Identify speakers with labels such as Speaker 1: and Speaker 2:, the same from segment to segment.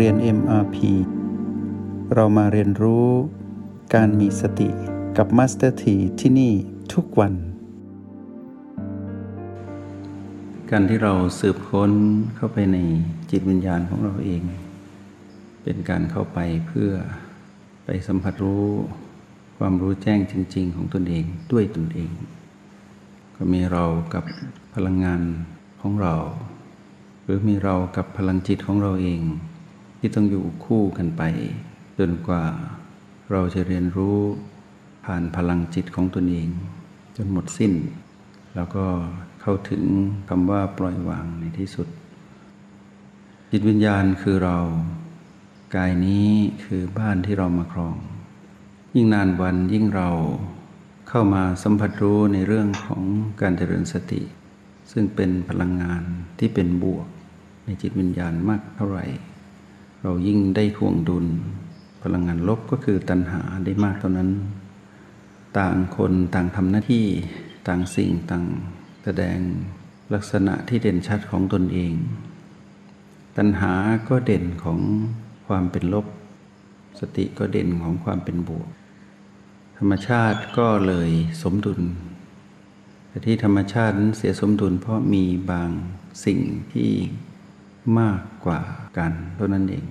Speaker 1: เรียน MRP เรามาเรียนรู้การมีสติกับ Master T ที่ที่นี่ทุกวัน การที่เราสืบค้นเข้าไปในจิตวิญญาณของเราเอง เป็นการเข้าไปเพื่อไปสัมผัสรู้ความรู้แจ้งจริง ๆ ของตนเองด้วยตนเอง ก็มีเรากับพลังงานของเรา หรือมีเรากับพลังจิตของเราเอง ที่ต้องอยู่คู่กันไป จนกว่าเราจะเรียนรู้ผ่านพลังจิตของตนเอง จนหมดสิ้น แล้วก็เข้าถึงคำว่าปล่อยวางในที่สุด จิตวิญญาณคือเรา กายนี้คือบ้านที่เรามาครอง ยิ่งนานวันยิ่งเราเข้ามาสัมผัสรู้ในเรื่องของการเจริญสติ ซึ่งเป็นพลังงานที่เป็นบวกในจิตวิญญาณมากเท่าไหร่ เรายิ่งได้ทวงดุล พลังงานลบก็คือตัณหาได้มากเท่านั้น ต่างคนต่างทำหน้าที่ต่างสิ่งต่างแสดงลักษณะที่เด่นชัดของตนเอง ตัณหาก็เด่นของความเป็นลบ สติก็เด่นของความเป็นบวก ธรรมชาติก็เลยสมดุลแต่ที่ธรรมชาตินั้นเสียสมดุลเพราะมีบางสิ่งที่มากกว่า กันเท่านั้นเอง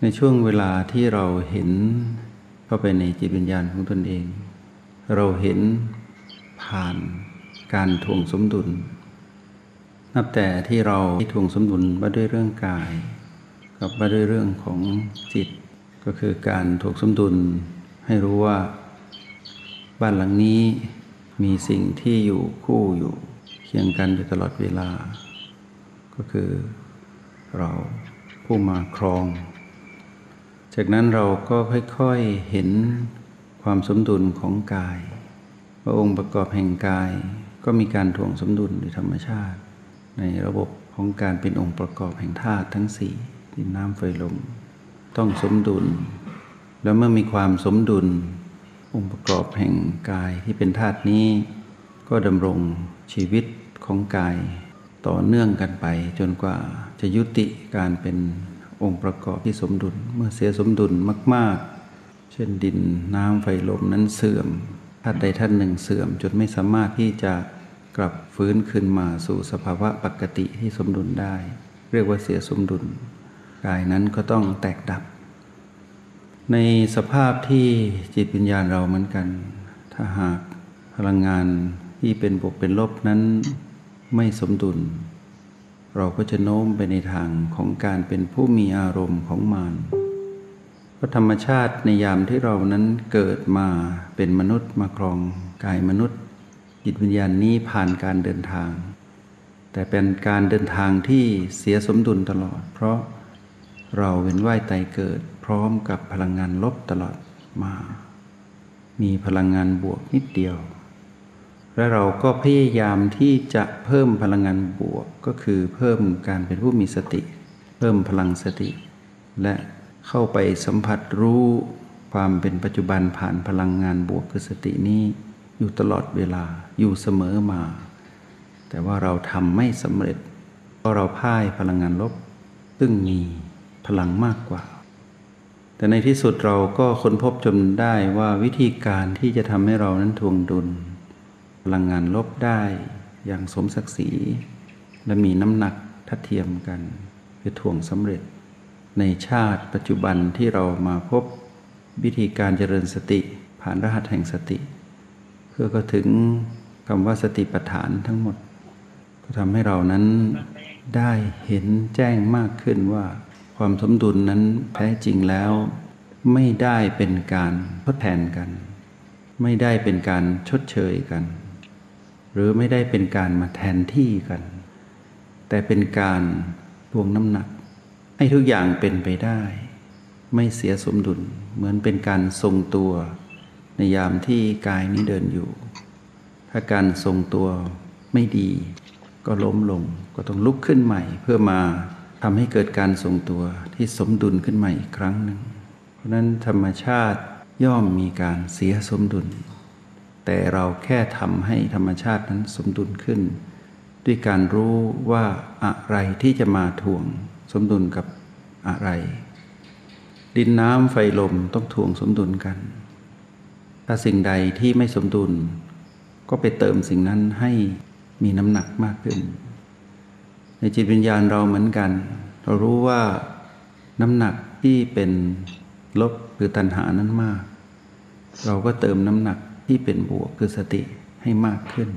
Speaker 1: ในช่วงเวลาที่เราเห็นเข้าไปในจิตวิญญาณของตนเอง เราเห็นผ่านการทวงสมดุล นับแต่ที่เราทวงสมดุลมาด้วยเรื่องกาย กับมาด้วยเรื่องของจิต ก็คือการทวงสมดุล ให้รู้ว่าบ้านหลังนี้มีสิ่งที่อยู่คู่อยู่เคียงกันอยู่ตลอดเวลา ก็คือ เราผู้มาครอง จากนั้นเราก็ค่อยๆเห็นความสมดุลของกายว่าองค์ประกอบแห่งกายก็มีการถ่วงสมดุลโดยธรรมชาติ ในระบบของการเป็นองค์ประกอบแห่งธาตุทั้งสี่ดินน้ำไฟลมต้องสมดุล แล้วเมื่อมีความสมดุล องค์ประกอบแห่งกายที่เป็นธาตุนี้ ก็ดำรงชีวิตของกายต่อเนื่องกันไปจนกว่า จะยุติการเป็นองค์ประกอบที่สมดุล เมื่อเสียสมดุลมาก ๆ เช่นดินน้ำไฟลมนั้นเสื่อมธาตุใดธาตุหนึ่งเสื่อมจนไม่สามารถที่จะกลับฟื้นขึ้นมาสู่สภาวะปกติที่สมดุลได้ เรียกว่าเสียสมดุล กายนั้นก็ต้องแตกดับ ในสภาพที่จิตวิญญาณเราเหมือนกัน ถ้าหากพลังงานที่เป็นบวกเป็นลบนั้นไม่สมดุล เราก็จะโน้มไปในทางของการเป็นผู้มีอารมณ์ของมารเพราะธรรมชาติในยามที่เรานั้นเกิดมาเป็นมนุษย์มาครองกายมนุษย์ จิตวิญญาณนี้ผ่านการเดินทาง แต่เป็นการเดินทางที่เสียสมดุลตลอด เพราะเราเวียนว่ายตายเกิด พร้อมกับพลังงานลบตลอดมา มีพลังงานบวกนิดเดียว และเราก็พยายามที่จะเพิ่มพลังงานบวก ก็คือเพิ่มการเป็นผู้มีสติ เพิ่มพลังสติ และเข้าไปสัมผัสรู้ความเป็นปัจจุบันผ่านพลังงานบวกคือสตินี้อยู่ตลอดเวลาอยู่เสมอมา แต่ว่าเราทำไม่สำเร็จเพราะเราพ่ายพลังงานลบ ซึ่งมีพลังมากกว่า แต่ในที่สุดเราก็ค้นพบจนได้ว่าวิธีการที่จะทำให้เรานั้นทวงดุล ลังงานลบได้อย่างสมศักดิ์ศรี และมีน้ำหนักทัดเทียมกันคือทวงสำเร็จ ในชาติปัจจุบันที่เรามาพบวิธีการเจริญสติผ่านรหัสแห่งสติ เพื่อก็ถึงคำว่าสติปัฏฐานทั้งหมด ก็ทำให้เรานั้นได้เห็นแจ้งมากขึ้นว่า ความสมดุลนั้นแท้จริงแล้ว ไม่ได้เป็นการทดแทนกัน ไม่ได้เป็นการชดเชยกัน รือไม่ได้เป็นการมาแทนที่กัน แต่เป็นการทวงน้ำหนัก ให้ทุกอย่างเป็นไปได้ ไม่เสียสมดุลเหมือนเป็นการทรงตัว ในยามที่กายนี้เดินอยู่ ถ้าการทรงตัวไม่ดี ก็ล้มลงก็ต้องลุกขึ้นใหม่ เพื่อมาทำให้เกิดการทรงตัวที่สมดุลขึ้นใหม่อีกครั้งหนึ่งเพราะนั้นธรรมชาติย่อมมีการเสียสมดุล แต่เราแค่ทำให้ธรรมชาตินั้นสมดุลขึ้น ด้วยการรู้ว่าอะไรที่จะมาถ่วงสมดุลกับอะไร ดินน้ำไฟลมต้องทวงสมดุลกัน ถ้าสิ่งใดที่ไม่สมดุล ก็ไปเติมสิ่งนั้นให้มีน้ำหนักมากขึ้น ในจิตวิญญาณเราเหมือนกัน เรารู้ว่าน้ำหนักที่เป็นลบหรือตัณหานั้นมาก เราก็เติมน้ำหนัก ที่เป็นบวกคือสติให้มากขึ้น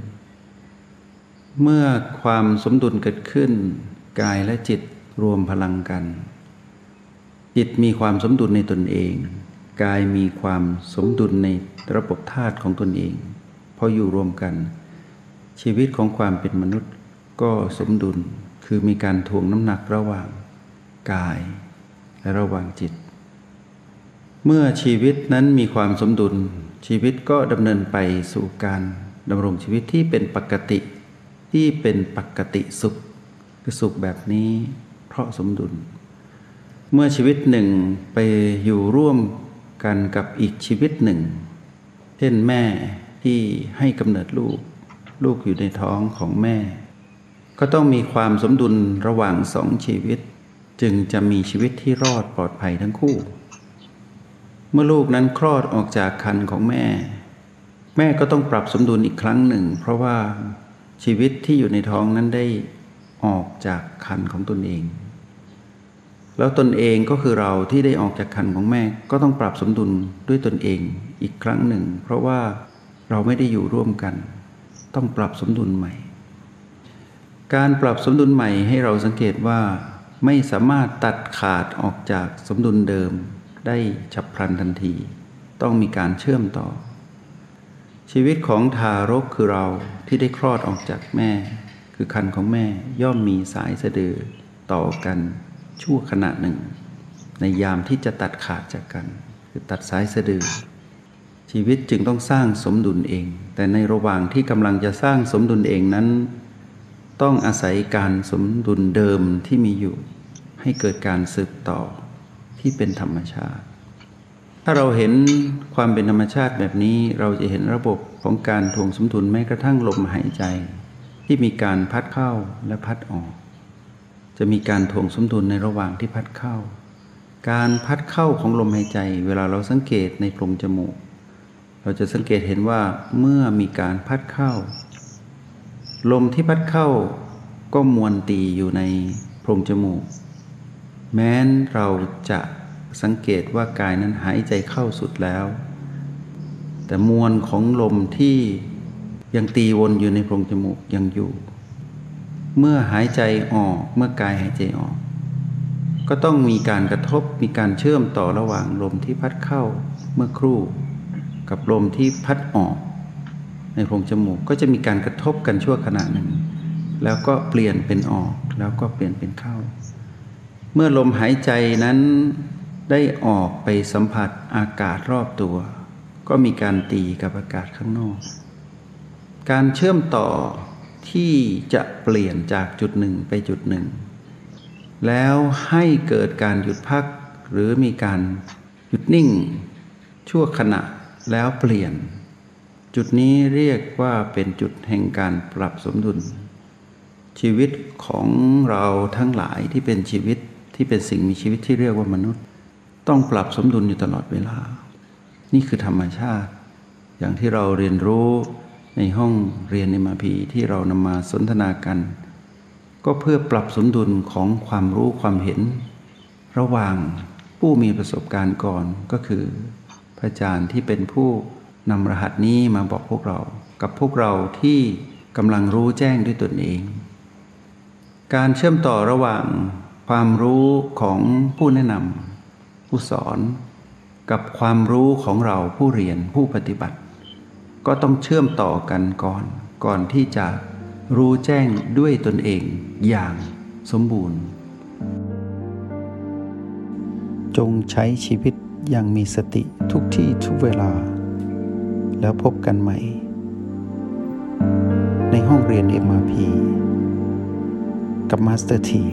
Speaker 1: เมื่อความสมดุลเกิดขึ้น กายและจิตรวมพลังกัน จิตมีความสมดุลในตนเอง กายมีความสมดุลในระบบธาตุของตนเองพออยู่รวมกัน ชีวิตของความเป็นมนุษย์ก็สมดุลคือมีการทวงน้ำหนักระหว่างกายและระหว่างจิต เมื่อชีวิตนั้นมีความสมดุล ชีวิตก็ดำเนินไปสู่การดำรงชีวิตที่เป็นปกติที่เป็นปกติสุขคือสุขแบบนี้เพราะสมดุล เมื่อชีวิตหนึ่งไปอยู่ร่วมกันกับอีกชีวิตหนึ่ง เช่นแม่ที่ให้กำเนิดลูก ลูกอยู่ในท้องของแม่ ก็ต้องมีความสมดุลระหว่างสองชีวิต จึงจะมีชีวิตที่รอดปลอดภัยทั้งคู่ เมื่อลูกนั้นคลอดออกจากคันของแม่ แม่ก็ต้องปรับสมดุลอีกครั้งหนึ่ง เพราะว่าชีวิตที่อยู่ในท้องนั้นได้ออกจากคันของตนเอง แล้วตนเองก็คือเราที่ได้ออกจากคันของแม่ก็ต้องปรับสมดุลด้วยตนเองอีกครั้งหนึ่ง เพราะว่าเราไม่ได้อยู่ร่วมกัน ต้องปรับสมดุลใหม่ การปรับสมดุลใหม่ให้เราสังเกตว่าไม่สามารถตัดขาดออกจากสมดุลเดิม ได้ฉับพลันทันที ต้องมีการเชื่อมต่อ ชีวิตของทารกคือเราที่ได้คลอดออกจากแม่ คือคันของแม่ย่อมมีสายสะดือต่อกันชั่วขณะหนึ่ง ในยามที่จะตัดขาดจากกัน คือตัดสายสะดือ ชีวิตจึงต้องสร้างสมดุลเอง แต่ในระหว่างที่กำลังจะสร้างสมดุลเองนั้น ต้องอาศัยการสมดุลเดิมที่มีอยู่ ให้เกิดการสืบต่อ ที่เป็นธรรมชาติ ถ้าเราเห็นความเป็นธรรมชาติแบบนี้เราจะเห็นระบบของการทวงสมดุลแม้กระทั่งลมหายใจ ที่มีการพัดเข้าและพัดออก จะมีการทวงสมดุลในระหว่างที่พัดเข้า การพัดเข้าของลมหายใจ เวลาเราสังเกตในโพรงจมูก เราจะสังเกตเห็นว่าเมื่อมีการพัดเข้า ลมที่พัดเข้าก็มวนตีอยู่ในโพรงจมูก แม้นเราจะสังเกตว่ากายนั้นหายใจเข้าสุดแล้ว แต่มวลของลมที่ยังตีวนอยู่ในโพรงจมูกยังอยู่ เมื่อหายใจออกเมื่อกายหายใจออก ก็ต้องมีการกระทบมีการเชื่อมต่อระหว่างลมที่พัดเข้าเมื่อครู่ กับลมที่พัดออก ในโพรงจมูกก็จะมีการกระทบกันชั่วขณะหนึ่ง แล้วก็เปลี่ยนเป็นออกแล้วก็เปลี่ยนเป็นเข้า เมื่อลมหายใจนั้นได้ออกไปสัมผัสอากาศรอบตัว ก็มีการตีกับอากาศข้างนอก การเชื่อมต่อที่จะเปลี่ยนจากจุดหนึ่งไปจุดหนึ่ง แล้วให้เกิดการหยุดพักหรือมีการหยุดนิ่ง ชั่วขณะแล้วเปลี่ยน จุดนี้เรียกว่าเป็นจุดแห่งการปรับสมดุล ชีวิตของเราทั้งหลายที่เป็นชีวิต ที่เป็นสิ่งมีชีวิตที่เรียกว่ามนุษย์ ต้องปรับสมดุลอยู่ตลอดเวลา นี่คือธรรมชาติ อย่างที่เราเรียนรู้ในห้องเรียนในมาพีที่เรานำมาสนทนากัน ก็เพื่อปรับสมดุลของความรู้ความเห็น ระหว่างผู้มีประสบการณ์ก่อนก็คือ พระอาจารย์ที่เป็นผู้นำรหัสนี้มาบอกพวกเรา กับพวกเราที่กำลังรู้แจ้งด้วยตนเอง การเชื่อมต่อระหว่าง ความรู้ของผู้แนะนำผู้สอน กับความรู้ของเราผู้เรียนผู้ปฏิบัติ ก็ต้องเชื่อมต่อกันก่อน ก่อนที่จะรู้แจ้งด้วยตนเองอย่างสมบูรณ์ จงใช้ชีวิตอย่างมีสติทุกที่ทุกเวลา แล้วพบกันใหม่ ในห้องเรียน MRP กับมาสเตอร์ที